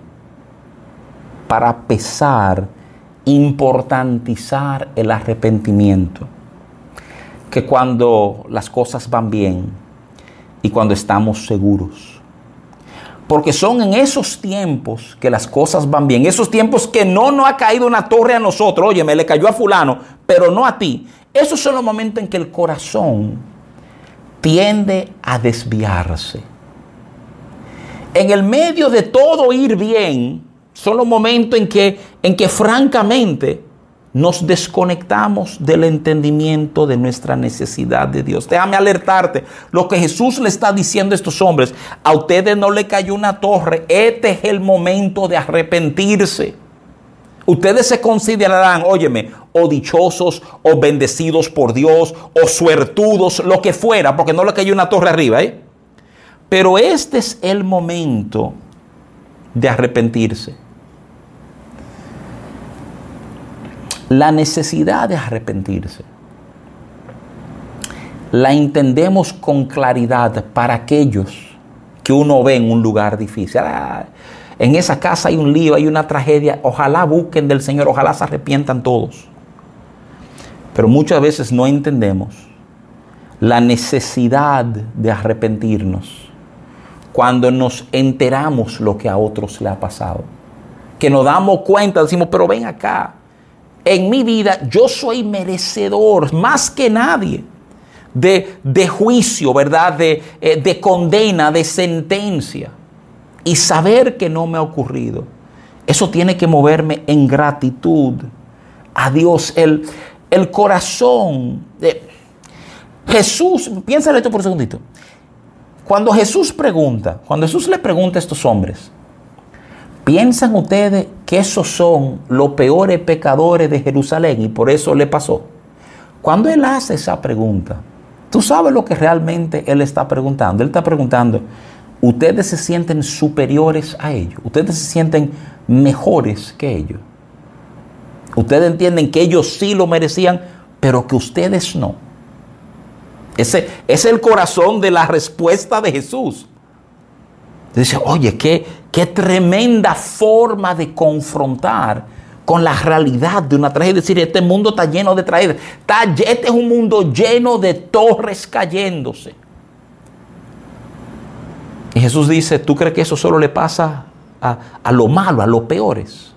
para pesar, importantizar el arrepentimiento que cuando las cosas van bien y cuando estamos seguros. Porque son en esos tiempos que las cosas van bien, esos tiempos que no nos ha caído una torre a nosotros, oye, me le cayó a fulano, pero no a ti. Esos son los momentos en que el corazón tiende a desviarse. En el medio de todo ir bien, son los momentos en que, en que francamente nos desconectamos del entendimiento de nuestra necesidad de Dios. Déjame alertarte, lo que Jesús le está diciendo a estos hombres, a ustedes no le cayó una torre, este es el momento de arrepentirse. Ustedes se considerarán, óyeme, o dichosos, o bendecidos por Dios, o suertudos, lo que fuera, porque no le cayó una torre arriba, ¿eh? Pero este es el momento de arrepentirse. La necesidad de arrepentirse la entendemos con claridad para aquellos que uno ve en un lugar difícil. Ah, en esa casa hay un lío, hay una tragedia. Ojalá busquen del Señor, ojalá se arrepientan todos. Pero muchas veces no entendemos la necesidad de arrepentirnos cuando nos enteramos lo que a otros le ha pasado. Que nos damos cuenta, decimos, pero ven acá, en mi vida yo soy merecedor más que nadie de, de juicio, ¿verdad? De, eh, de condena, de sentencia y saber que no me ha ocurrido, eso tiene que moverme en gratitud a Dios. El, el corazón de Jesús, piénsale esto por un segundito. Cuando Jesús pregunta, cuando Jesús le pregunta a estos hombres, ¿piensan ustedes que esos son los peores pecadores de Jerusalén y por eso le pasó? Cuando Él hace esa pregunta, tú sabes lo que realmente Él está preguntando. Él está preguntando, ustedes se sienten superiores a ellos, ustedes se sienten mejores que ellos. Ustedes entienden que ellos sí lo merecían, pero que ustedes no. Ese es el corazón de la respuesta de Jesús. Dice, oye, qué, tremenda forma de confrontar con la realidad de una tragedia. Es decir, este mundo está lleno de tragedias. este es un mundo lleno de torres cayéndose. Y Jesús dice, ¿tú crees que eso solo le pasa a, lo malo, a los peores?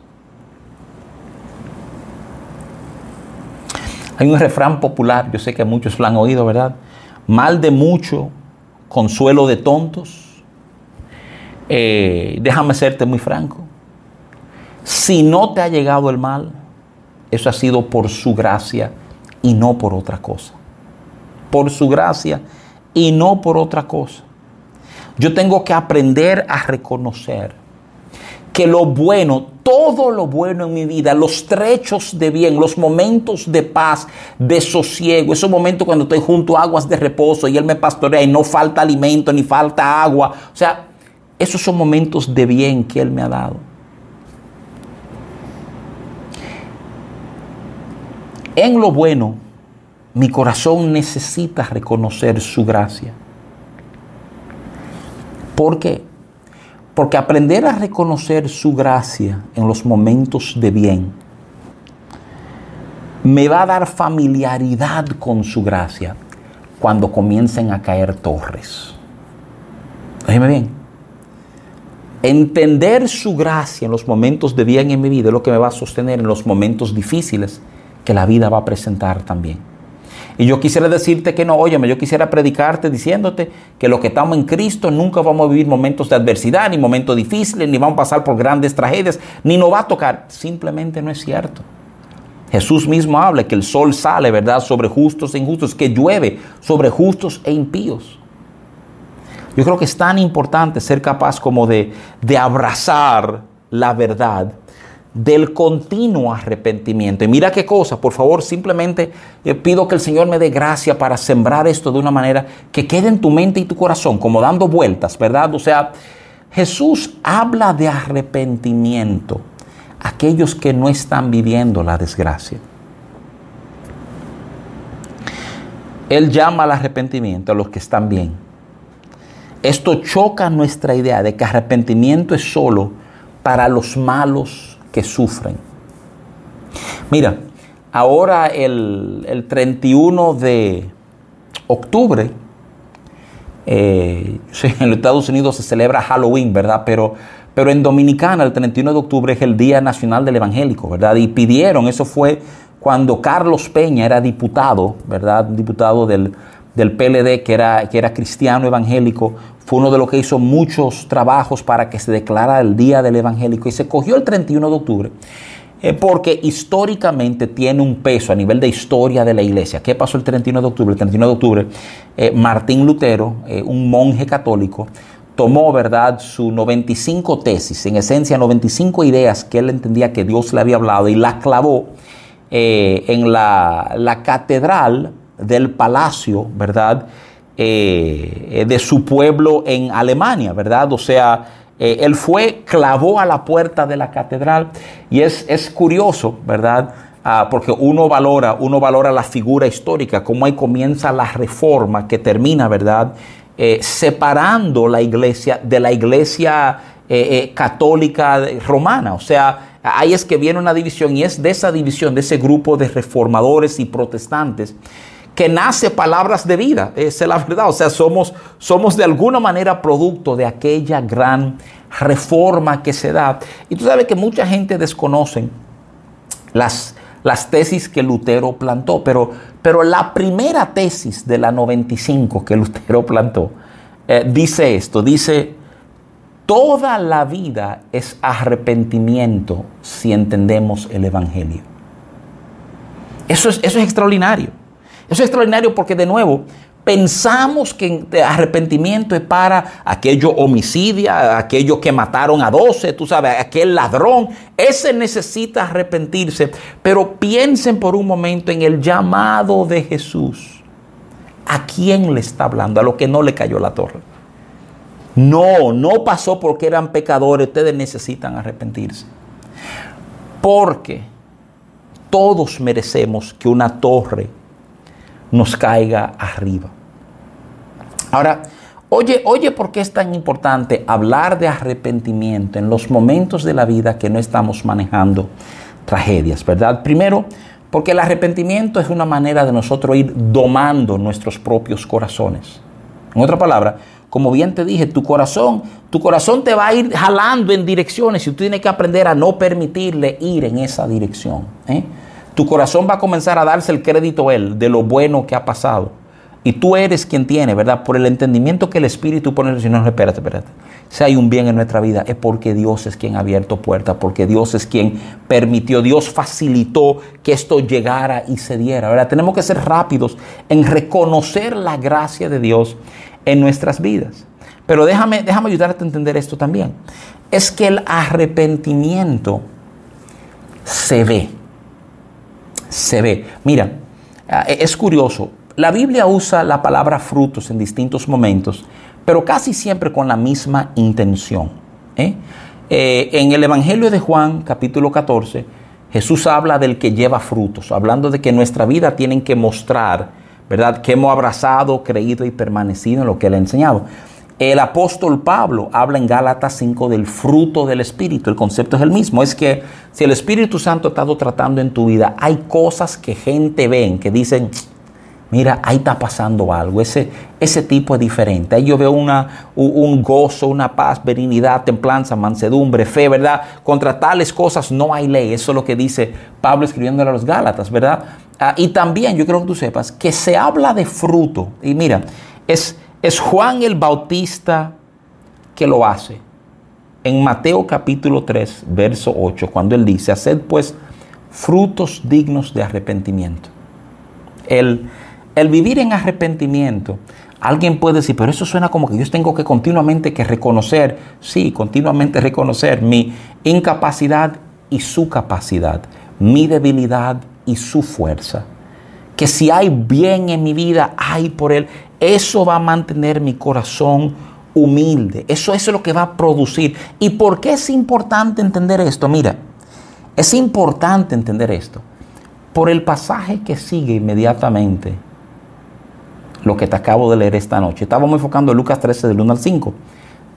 Hay un refrán popular, yo sé que muchos lo han oído, ¿verdad? Mal de mucho, consuelo de tontos. Eh, déjame serte muy franco. Si no te ha llegado el mal, eso ha sido por su gracia y no por otra cosa. Por su gracia y no por otra cosa. Yo tengo que aprender a reconocer que lo bueno, todo lo bueno en mi vida, los trechos de bien, los momentos de paz, de sosiego, esos momentos cuando estoy junto a aguas de reposo y Él me pastorea y no falta alimento ni falta agua. O sea, esos son momentos de bien que Él me ha dado. En lo bueno, mi corazón necesita reconocer su gracia. ¿Por qué? Porque aprender a reconocer su gracia en los momentos de bien me va a dar familiaridad con su gracia cuando comiencen a caer torres. Déjeme bien. Entender su gracia en los momentos de bien en mi vida es lo que me va a sostener en los momentos difíciles que la vida va a presentar también. Y yo quisiera decirte que no, óyeme, yo quisiera predicarte diciéndote que lo que estamos en Cristo nunca vamos a vivir momentos de adversidad, ni momentos difíciles, ni vamos a pasar por grandes tragedias, ni nos va a tocar. Simplemente no es cierto. Jesús mismo habla que el sol sale, ¿verdad?, sobre justos e injustos, que llueve sobre justos e impíos. Yo creo que es tan importante ser capaz como de, de abrazar la verdad del continuo arrepentimiento. Y mira qué cosa, por favor, simplemente eh, pido que el Señor me dé gracia para sembrar esto de una manera que quede en tu mente y tu corazón, como dando vueltas, ¿verdad? O sea, Jesús habla de arrepentimiento aquellos que no están viviendo la desgracia. Él llama al arrepentimiento a los que están bien. Esto choca nuestra idea de que arrepentimiento es solo para los malos que sufren. Mira, ahora el, 31 de octubre, eh, en los Estados Unidos se celebra Halloween, ¿verdad? Pero pero en Dominicana el 31 de octubre es el Día Nacional del Evangélico, ¿verdad? Y pidieron, eso fue cuando Carlos Peña era diputado, ¿verdad? Diputado del, del PLD, que era, que era cristiano evangélico, fue uno de los que hizo muchos trabajos para que se declarara el Día del Evangélico y se cogió el 31 de octubre eh, porque históricamente tiene un peso a nivel de historia de la iglesia. ¿Qué pasó el 31 de octubre? El 31 de octubre, eh, Martín Lutero, eh, un monje católico, tomó, ¿verdad?, su 95 tesis, en esencia 95 ideas que él entendía que Dios le había hablado y las clavó en la, catedral del palacio, ¿verdad?, eh, de su pueblo en Alemania, ¿verdad? O sea, eh, él fue, clavó a la puerta de la catedral y es, es curioso, ¿verdad? Ah, porque uno valora, uno valora la figura histórica, cómo ahí comienza la reforma que termina, ¿verdad? Eh, separando la iglesia de la iglesia eh, eh, católica romana. O sea, ahí es que viene una división y es de esa división, de ese grupo de reformadores y protestantes, que nace palabras de vida. Esa es la verdad. O sea, somos, somos de alguna manera producto de aquella gran reforma que se da. Y tú sabes que mucha gente desconoce las, las tesis que Lutero plantó, pero, pero la primera tesis de la 95 que Lutero plantó eh, dice esto, dice, toda la vida es arrepentimiento si entendemos el Evangelio. Eso es, eso es extraordinario. Eso es extraordinario porque de nuevo, Pensamos que arrepentimiento es para aquello homicidia, aquello que mataron a 12, tú sabes, aquel ladrón. Ese necesita arrepentirse. Pero piensen por un momento en el llamado de Jesús. ¿A quién le está hablando? A lo que no le cayó la torre. No, no pasó porque eran pecadores. Ustedes necesitan arrepentirse. Porque todos merecemos que una torre nos caiga arriba. Ahora, oye, oye, ¿por qué es tan importante hablar de arrepentimiento en los momentos de la vida que no estamos manejando tragedias, verdad? Primero, porque el arrepentimiento es una manera de nosotros ir domando nuestros propios corazones. En otra palabra, como bien te dije, tu corazón, tu corazón te va a ir jalando en direcciones y tú tienes que aprender a no permitirle ir en esa dirección. ¿eh? Tu corazón va a comenzar a darse el crédito a Él de lo bueno que ha pasado. Y tú eres quien tiene, ¿verdad? Por el entendimiento que el Espíritu pone, si no, espérate, espérate. Si hay un bien en nuestra vida, es porque Dios es quien ha abierto puertas, porque Dios es quien permitió, Dios facilitó que esto llegara y se diera, ¿verdad? Tenemos que ser rápidos en reconocer la gracia de Dios en nuestras vidas. Pero déjame, déjame ayudarte a entender esto también. Es que el arrepentimiento se ve se ve. Mira, ah, e-, es curioso, la Biblia usa la palabra frutos en distintos momentos, pero casi siempre con la misma intención. ¿eh? Eh, en el Evangelio de Juan, capítulo 14, Jesús habla del que lleva frutos, hablando de que nuestra vida tienen que mostrar, ¿verdad?, que hemos abrazado, creído y permanecido en lo que Él ha enseñado. El apóstol Pablo habla en Gálatas 5 del fruto del Espíritu. El concepto es el mismo. Es que si el Espíritu Santo ha estado tratando en tu vida, hay cosas que gente ven que dicen, mira, ahí está pasando algo. Ese, ese tipo es diferente. Ahí yo veo una, un gozo, una paz, benignidad, templanza, mansedumbre, fe, ¿verdad? Contra tales cosas no hay ley. Eso es lo que dice Pablo escribiéndole a los Gálatas, ¿verdad? Ah, y también yo quiero que tú sepas que se habla de fruto. Y mira, es es Juan el Bautista que lo hace. En Mateo capítulo 3, verso 8, cuando él dice, haced pues frutos dignos de arrepentimiento. El, el vivir en arrepentimiento, alguien puede decir, pero eso suena como que yo tengo que continuamente que reconocer, sí, continuamente reconocer mi incapacidad y su capacidad, mi debilidad y su fuerza. Que si hay bien en mi vida, hay por él. Eso va a mantener mi corazón humilde. Eso, es lo que va a producir. ¿Y por qué es importante entender esto? Mira, es importante entender esto. Por el pasaje que sigue inmediatamente lo que te acabo de leer esta noche. Estábamos enfocando en Lucas 13 del 1 al 5.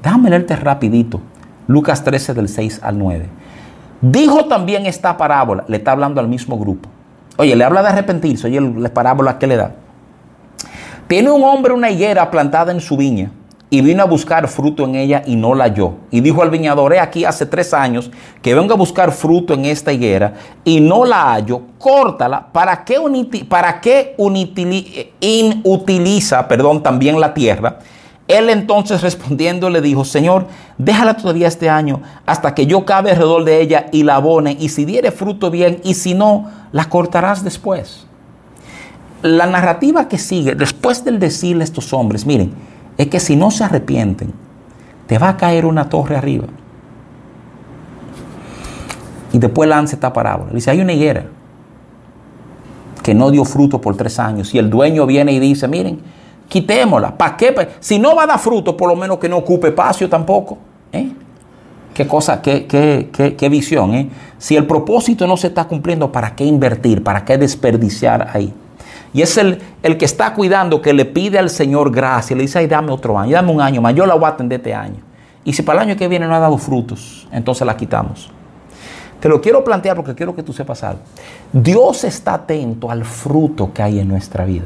Déjame leerte rapidito. Lucas 13 del 6 al 9. Dijo también esta parábola, le está hablando al mismo grupo. Oye, le habla de arrepentirse, oye, la parábola que le da. Tiene un hombre una higuera plantada en su viña y vino a buscar fruto en ella y no la halló. Y dijo al viñador, he aquí hace tres años que vengo a buscar fruto en esta higuera y no la hallo, córtala. ¿Para qué, para qué inutiliza perdón, también la tierra? Él entonces respondiendo le dijo, Señor, déjala todavía este año hasta que yo cabe alrededor de ella y la abone, y si diere fruto bien, y si no, la cortarás después la narrativa que sigue después del decirle a estos hombres, miren, es que si no se arrepienten, te va a caer una torre arriba. Y después lanza esta parábola. Dice, hay una higuera que no dio fruto por tres años y el dueño viene y dice, miren, quitémosla. ¿Para qué? Si no va a dar fruto, por lo menos que no ocupe espacio tampoco. ¿eh? Qué cosa, qué, qué, qué, qué visión. ¿eh? Si el propósito no se está cumpliendo, ¿para qué invertir? ¿Para qué desperdiciar ahí? Y es el, el que está cuidando, que le pide al Señor gracia, le dice, ay, dame otro año, dame un año más, yo la voy a atender este año. Y si para el año que viene no ha dado frutos, entonces la quitamos. Te lo quiero plantear porque quiero que tú sepas algo. Dios está atento al fruto que hay en nuestra vida.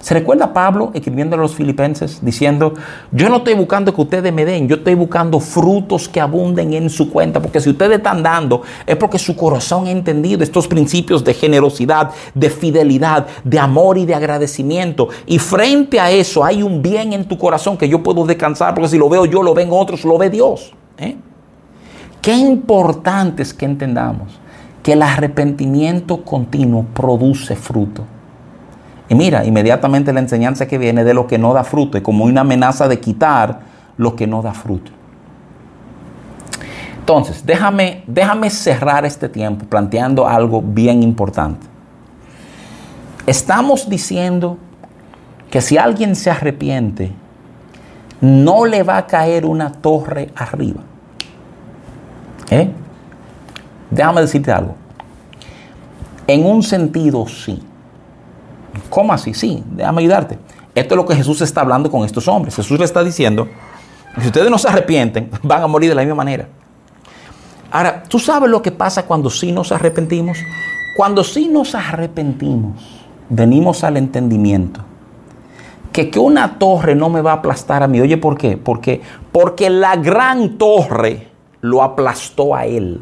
¿Se recuerda Pablo escribiendo a los filipenses diciendo, yo no estoy buscando que ustedes me den, yo estoy buscando frutos que abunden en su cuenta, porque si ustedes están dando es porque su corazón ha entendido estos principios de generosidad, de fidelidad, de amor y de agradecimiento. Y frente a eso hay un bien en tu corazón que yo puedo descansar, porque si lo veo yo, lo ven otros, lo ve Dios. ¿eh? Qué importante es que entendamos que el arrepentimiento continuo produce fruto. Y mira, inmediatamente la enseñanza que viene de lo que no da fruto y como una amenaza de quitar lo que no da fruto. Entonces, déjame, déjame cerrar este tiempo planteando algo bien importante. Estamos diciendo que si alguien se arrepiente, no le va a caer una torre arriba. ¿Eh? Déjame decirte algo. En un sentido, sí. ¿Cómo así? Sí, déjame ayudarte. Esto es lo que Jesús está hablando con estos hombres. Jesús le está diciendo, si ustedes no se arrepienten, van a morir de la misma manera. Ahora, ¿tú sabes lo que pasa cuando sí nos arrepentimos? Cuando sí nos arrepentimos, venimos al entendimiento. Que, que una torre no me va a aplastar a mí. Oye, ¿por qué? Porque, porque la gran torre lo aplastó a él.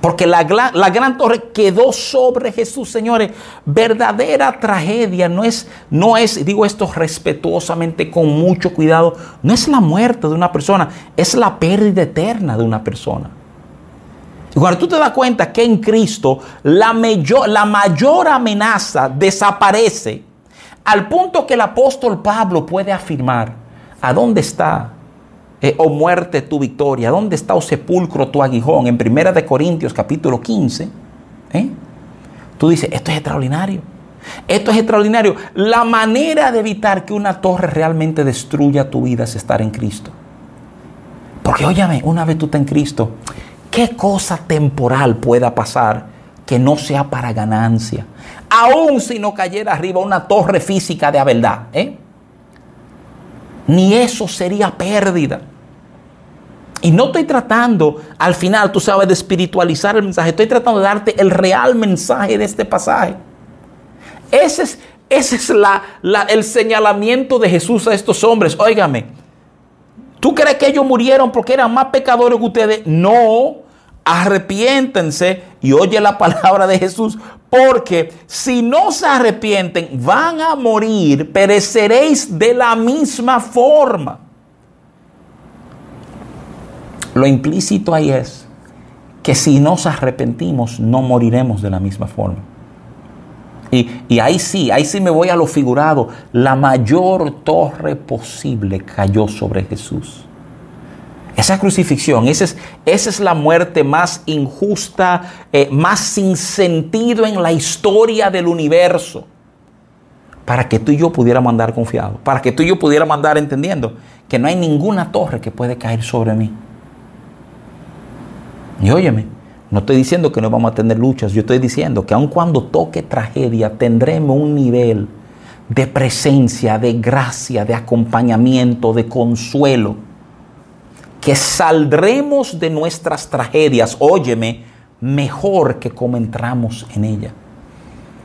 Porque la, gran torre quedó sobre Jesús, señores. Verdadera tragedia no es, no es, digo esto respetuosamente, con mucho cuidado, no es la muerte de una persona, es la pérdida eterna de una persona. Y cuando tú te das cuenta que en Cristo la mayor, la mayor amenaza desaparece, al punto que el apóstol Pablo puede afirmar, ¿a dónde está eh, o muerte tu victoria? ¿Dónde está o sepulcro tu aguijón? En Primera de Corintios capítulo 15. ¿eh? Tú dices, esto es extraordinario. Esto es extraordinario. La manera de evitar que una torre realmente destruya tu vida es estar en Cristo. Porque óyame, una vez tú estás en Cristo, ¿qué cosa temporal pueda pasar que no sea para ganancia? Aún si no cayera arriba una torre física de verdad. ¿eh? Ni eso sería pérdida. Y no estoy tratando, al final, tú sabes, de espiritualizar el mensaje. Estoy tratando de darte el real mensaje de este pasaje. Ese es, es la, el señalamiento de Jesús a estos hombres. Óigame, ¿tú crees que ellos murieron porque eran más pecadores que ustedes? No, arrepiéntense y oye la palabra de Jesús. Porque si no se arrepienten, van a morir, pereceréis de la misma forma. Lo implícito ahí es que si nos arrepentimos no moriremos de la misma forma. Y, ahí sí, ahí sí me voy a lo figurado. La mayor torre posible cayó sobre Jesús. Esa crucifixión, esa es, esa es la muerte más injusta, eh, más sin sentido en la historia del universo. Para que tú y yo pudiéramos andar confiados, para que tú y yo pudiéramos andar entendiendo que no hay ninguna torre que puede caer sobre mí. Y óyeme, no estoy diciendo que no vamos a tener luchas, yo estoy diciendo que aun cuando toque tragedia tendremos un nivel de presencia, de gracia, de acompañamiento, de consuelo, que saldremos de nuestras tragedias, óyeme, mejor que como entramos en ella.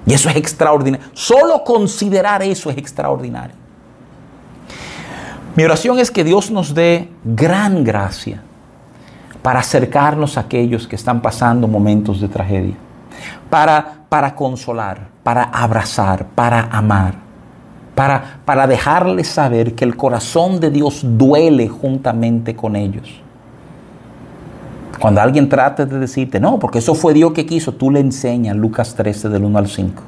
Y eso es extraordinario. Solo considerar eso es extraordinario. Mi oración es que Dios nos dé gran gracia para acercarnos a aquellos que están pasando momentos de tragedia, para, para consolar, para abrazar, para amar, para, para dejarles saber que el corazón de Dios duele juntamente con ellos. Cuando alguien trate de decirte, no, porque eso fue Dios que quiso, tú le enseñas Lucas 13 del 1 al 5.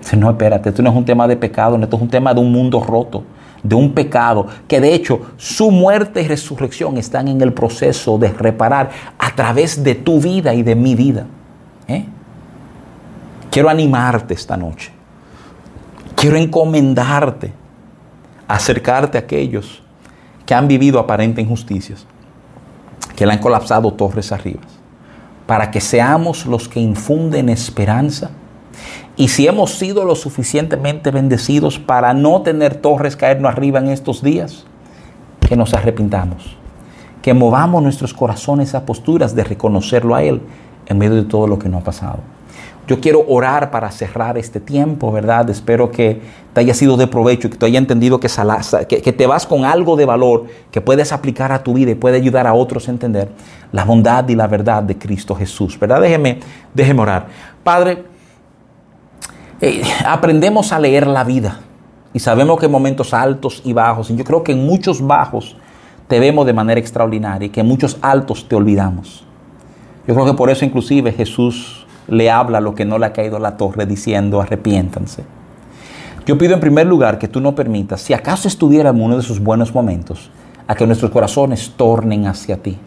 Dice, no, espérate, esto no es un tema de pecado, esto es un tema de un mundo roto de un pecado, que de hecho su muerte y resurrección están en el proceso de reparar a través de tu vida y de mi vida. ¿eh? Quiero animarte esta noche. Quiero encomendarte, acercarte a aquellos que han vivido aparentes injusticias, que le han colapsado torres arriba, para que seamos los que infunden esperanza y si hemos sido lo suficientemente bendecidos para no tener torres caernos arriba en estos días, que nos arrepintamos, que movamos nuestros corazones a posturas de reconocerlo a Él en medio de todo lo que nos ha pasado. Yo quiero orar para cerrar este tiempo, ¿verdad? Espero que te haya sido de provecho, que te haya entendido que, que, te vas con algo de valor que puedes aplicar a tu vida y puede ayudar a otros a entender la bondad y la verdad de Cristo Jesús, ¿verdad? Déjeme, déjeme orar. Padre, eh, aprendemos a leer la vida y sabemos que en momentos altos y bajos, y yo creo que en muchos bajos te vemos de manera extraordinaria y que en muchos altos te olvidamos. Yo creo que por eso inclusive Jesús le habla lo que no le ha caído a la torre diciendo arrepiéntanse. Yo pido en primer lugar que tú no permitas, si acaso estuviéramos en uno de sus buenos momentos, a que nuestros corazones tornen hacia ti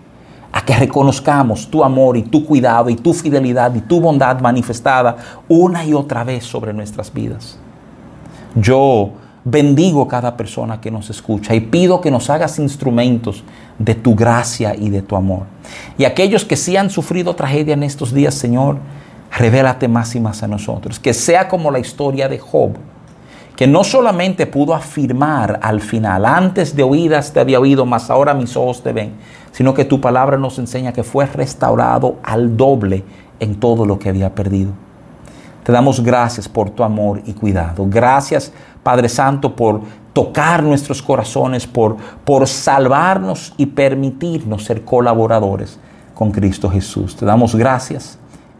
a que reconozcamos tu amor y tu cuidado y tu fidelidad y tu bondad manifestada una y otra vez sobre nuestras vidas. Yo bendigo cada persona que nos escucha y pido que nos hagas instrumentos de tu gracia y de tu amor. Y aquellos que sí han sufrido tragedia en estos días, Señor, revélate más y más a nosotros. Que sea como la historia de Job que no solamente pudo afirmar al final, antes de oídas te había oído, mas ahora mis ojos te ven, sino que tu palabra nos enseña que fue restaurado al doble en todo lo que había perdido. Te damos gracias por tu amor y cuidado. Gracias, Padre Santo, por tocar nuestros corazones, por, por salvarnos y permitirnos ser colaboradores con Cristo Jesús. Te damos gracias